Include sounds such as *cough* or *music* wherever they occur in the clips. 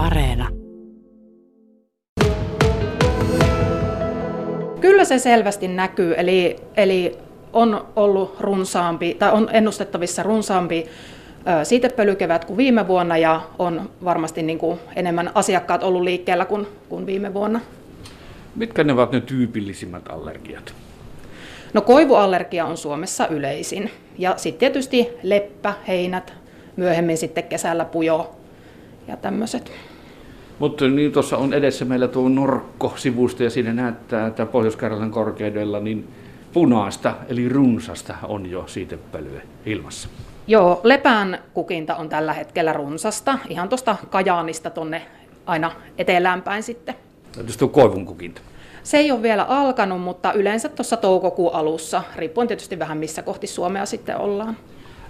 Areena. Kyllä se selvästi näkyy, eli, eli on ollut runsaampi, tai on ennustettavissa runsaampi siitepölykevät kuin viime vuonna ja on varmasti niin kuin enemmän asiakkaat ollut liikkeellä kuin, kuin viime vuonna. Mitkä ne ovat ne tyypillisimmät allergiat? No koivuallergia on Suomessa yleisin ja sitten tietysti leppä, heinät, myöhemmin sitten kesällä pujo ja tämmöiset. Mutta niin tuossa on edessä meillä tuo Norkko-sivusto ja siinä näyttää, että Pohjois-Karjalan korkeudella niin punaista eli runsasta on jo siitepölyä ilmassa. Joo, lepään kukinta on tällä hetkellä runsasta, ihan tuosta Kajaanista tonne aina etelään päin sitten. Entäs tuo koivun kukinta? Se ei ole vielä alkanut, mutta yleensä tuossa toukokuun alussa, riippuen tietysti vähän missä kohti Suomea sitten ollaan.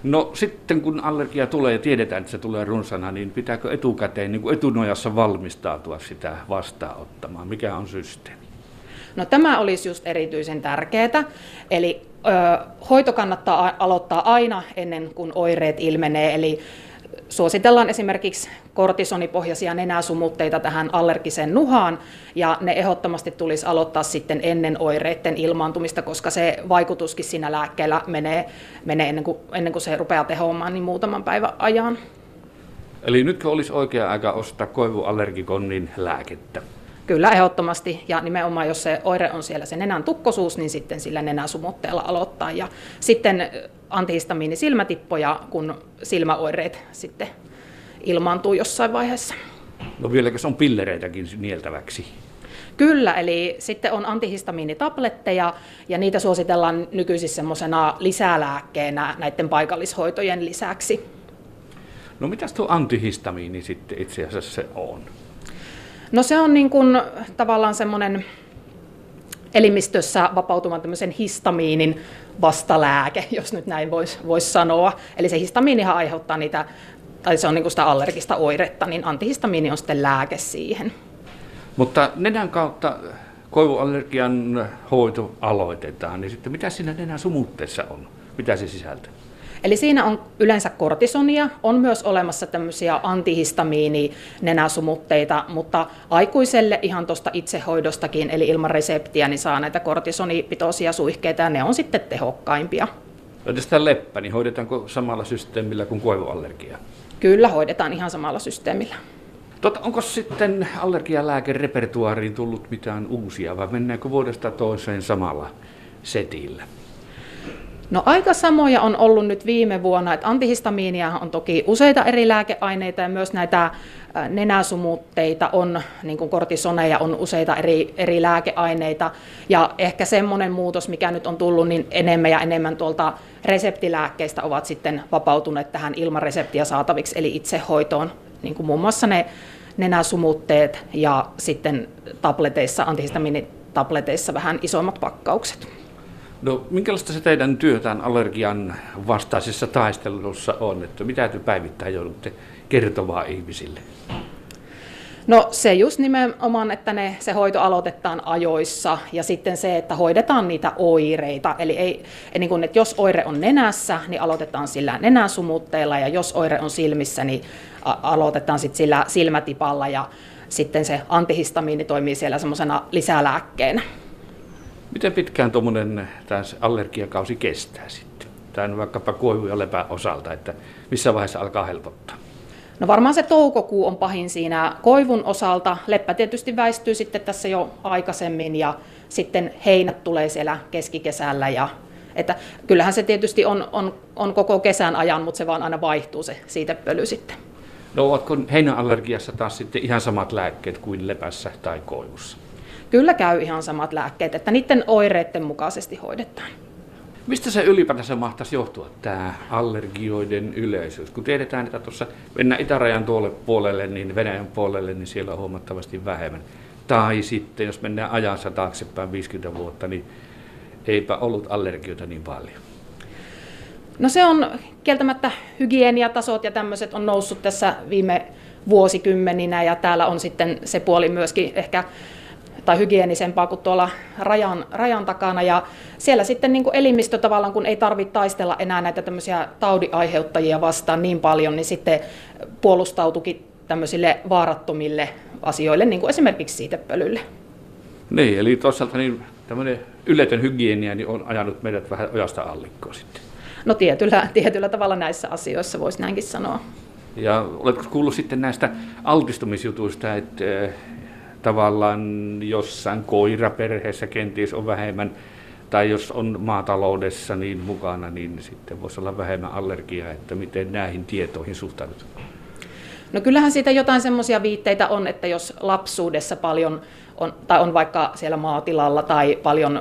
No sitten kun allergia tulee ja tiedetään, että se tulee runsana, niin pitääkö etukäteen niin kuin etunojassa valmistautua sitä vastaanottamaan? Mikä on systeemi? No tämä olisi just erityisen tärkeää. Eli ö, hoito kannattaa aloittaa aina ennen kuin oireet ilmenee. Eli suositellaan esimerkiksi kortisonipohjaisia nenäsumutteita tähän allergiseen nuhaan, ja ne ehdottomasti tulisi aloittaa sitten ennen oireiden ilmaantumista, koska se vaikutuskin siinä lääkkeellä menee, menee ennen, kuin, ennen kuin se rupeaa tehoamaan niin muutaman päivän ajan. Eli nytkö olisi oikea aika ostaa koivuallergikonnin lääkettä? Kyllä, ehdottomasti. Ja nimenomaan, jos se oire on siellä se nenän tukkosuus, niin sitten sillä nenäsumutteella aloittaa. Ja sitten antihistamiinisilmätippoja, kun silmäoireet sitten ilmaantuu jossain vaiheessa. No vieläkö se on pillereitäkin nieltäväksi? Kyllä, eli sitten on antihistamiinitabletteja ja niitä suositellaan nykyisin semmoisena lisälääkkeenä näiden paikallishoitojen lisäksi. No mitä tuo antihistamiini sitten itse asiassa se on? No se on niin kuin tavallaan semmoinen elimistössä vapautuvan tämmöisen histamiinin vastalääke, *laughs* jos nyt näin voisi vois sanoa. Eli se histamiinihan aiheuttaa niitä, tai se on niin kuin sitä allergista oiretta, niin antihistamiini on sitten lääke siihen. Mutta nenän kautta koivuallergian hoito aloitetaan, niin sitten mitä siinä nenän sumutteessa on? Mitä se sisältää? Eli siinä on yleensä kortisonia, on myös olemassa tämmöisiä antihistamiini-nenäsumutteita, mutta aikuiselle ihan tuosta itsehoidostakin, eli ilman reseptiä, niin saa näitä kortisonipitoisia suihkeita ja ne on sitten tehokkaimpia. Entäs tämä leppä, niin hoidetaanko samalla systeemillä kuin koivuallergia? Kyllä, hoidetaan ihan samalla systeemillä. Tota, onko sitten allergialääkerepertuaariin tullut mitään uusia vai mennäänkö vuodesta toiseen samalla setillä? No aika samoja on ollut nyt viime vuonna, että antihistamiinia on toki useita eri lääkeaineita ja myös näitä nenäsumutteita on, niin kuin kortisoneja on useita eri, eri lääkeaineita. Ja ehkä semmoinen muutos, mikä nyt on tullut, niin enemmän ja enemmän tuolta reseptilääkkeistä ovat sitten vapautuneet tähän ilman reseptiä saataviksi, eli itsehoitoon, niin kuin muun muassa ne nenäsumutteet ja sitten tableteissa, antihistamiinitableteissa vähän isommat pakkaukset. No minkälaista se teidän työtään allergian vastaisessa taistelussa on, että mitä te päivittäin joudutte kertomaan ihmisille? No se just nimenomaan, että ne, se hoito aloitetaan ajoissa ja sitten se, että hoidetaan niitä oireita. Eli ei, niin kun, että jos oire on nenässä, niin aloitetaan sillä nenäsumutteella ja jos oire on silmissä, niin aloitetaan sitten sillä silmätipalla ja sitten se antihistamiini toimii siellä semmoisena lisälääkkeenä. Miten pitkään tuommoinen allergiakausi kestää sitten? Tämän vaikkapa koivu- ja lepän osalta, että missä vaiheessa alkaa helpottaa? No varmaan se toukokuu on pahin siinä koivun osalta. Leppä tietysti väistyy sitten tässä jo aikaisemmin ja sitten heinät tulee siellä keskikesällä ja että kyllähän se tietysti on, on, on koko kesän ajan, mutta se vaan aina vaihtuu se siitä pöly sitten. No ovatko heinäallergiassa taas sitten ihan samat lääkkeet kuin lepässä tai koivussa? Kyllä käy ihan samat lääkkeet, että niiden oireiden mukaisesti hoidetaan. Mistä se ylipäätänsä mahtaisi johtua, tämä allergioiden yleisyys? Kun tiedetään, että tuossa mennään itärajan tuolle puolelle, niin Venäjän puolelle, niin siellä on huomattavasti vähemmän. Tai sitten, jos mennään ajansa taaksepäin 50 vuotta, niin eipä ollut allergioita niin paljon. No se on kieltämättä hygieniatasot ja tämmöiset on noussut tässä viime vuosikymmeninä ja täällä on sitten se puoli myöskin ehkä tai hygienisempaa kuin tuolla rajan, rajan takana. Ja siellä sitten niin kuin elimistö tavallaan, kun ei tarvitse taistella enää näitä tämmöisiä taudiaiheuttajia vastaan niin paljon, niin sitten puolustautukin tämmöisille vaarattomille asioille, niin kuin esimerkiksi siitepölylle. Niin, eli toisaalta niin tämmöinen yletön hygienia niin on ajanut meidät vähän ojasta allikkoon sitten. No tietyllä, tietyllä tavalla näissä asioissa voisi näinkin sanoa. Ja oletko kuullut sitten näistä altistumisjutuista, että tavallaan jossain koiraperheessä kenties on vähemmän, tai jos on maataloudessa niin mukana, niin sitten voisi olla vähemmän allergiaa, että miten näihin tietoihin suhtaudut? No kyllähän siitä jotain semmoisia viitteitä on, että jos lapsuudessa paljon on, tai on vaikka siellä maatilalla tai paljon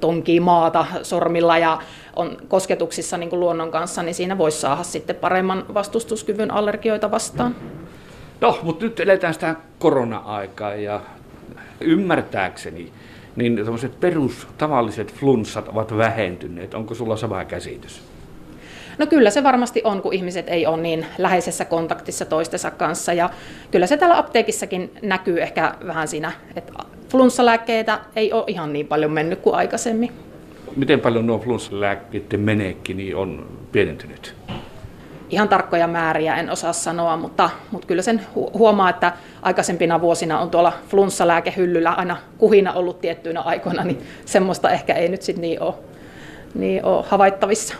tonkii maata sormilla ja on kosketuksissa niin kuin luonnon kanssa, niin siinä voisi saada sitten paremman vastustuskyvyn allergioita vastaan. No, mutta nyt eletään sitä korona-aikaa ja ymmärtääkseni, niin tämmöiset perustavalliset flunssat ovat vähentyneet. Onko sulla sama käsitys? No kyllä se varmasti on, kun ihmiset ei ole niin läheisessä kontaktissa toistensa kanssa. Ja kyllä se täällä apteekissakin näkyy ehkä vähän siinä, että flunssalääkkeitä ei ole ihan niin paljon mennyt kuin aikaisemmin. Miten paljon nuo flunssalääkkeiden meneekki niin on pienentynyt? Ihan tarkkoja määriä en osaa sanoa, mutta, mutta kyllä sen huomaa, että aikaisempina vuosina on tuolla flunssalääkehyllyllä aina kuhina ollut tiettyinä aikoina, niin semmoista ehkä ei nyt sitten niin ole, niin ole havaittavissa.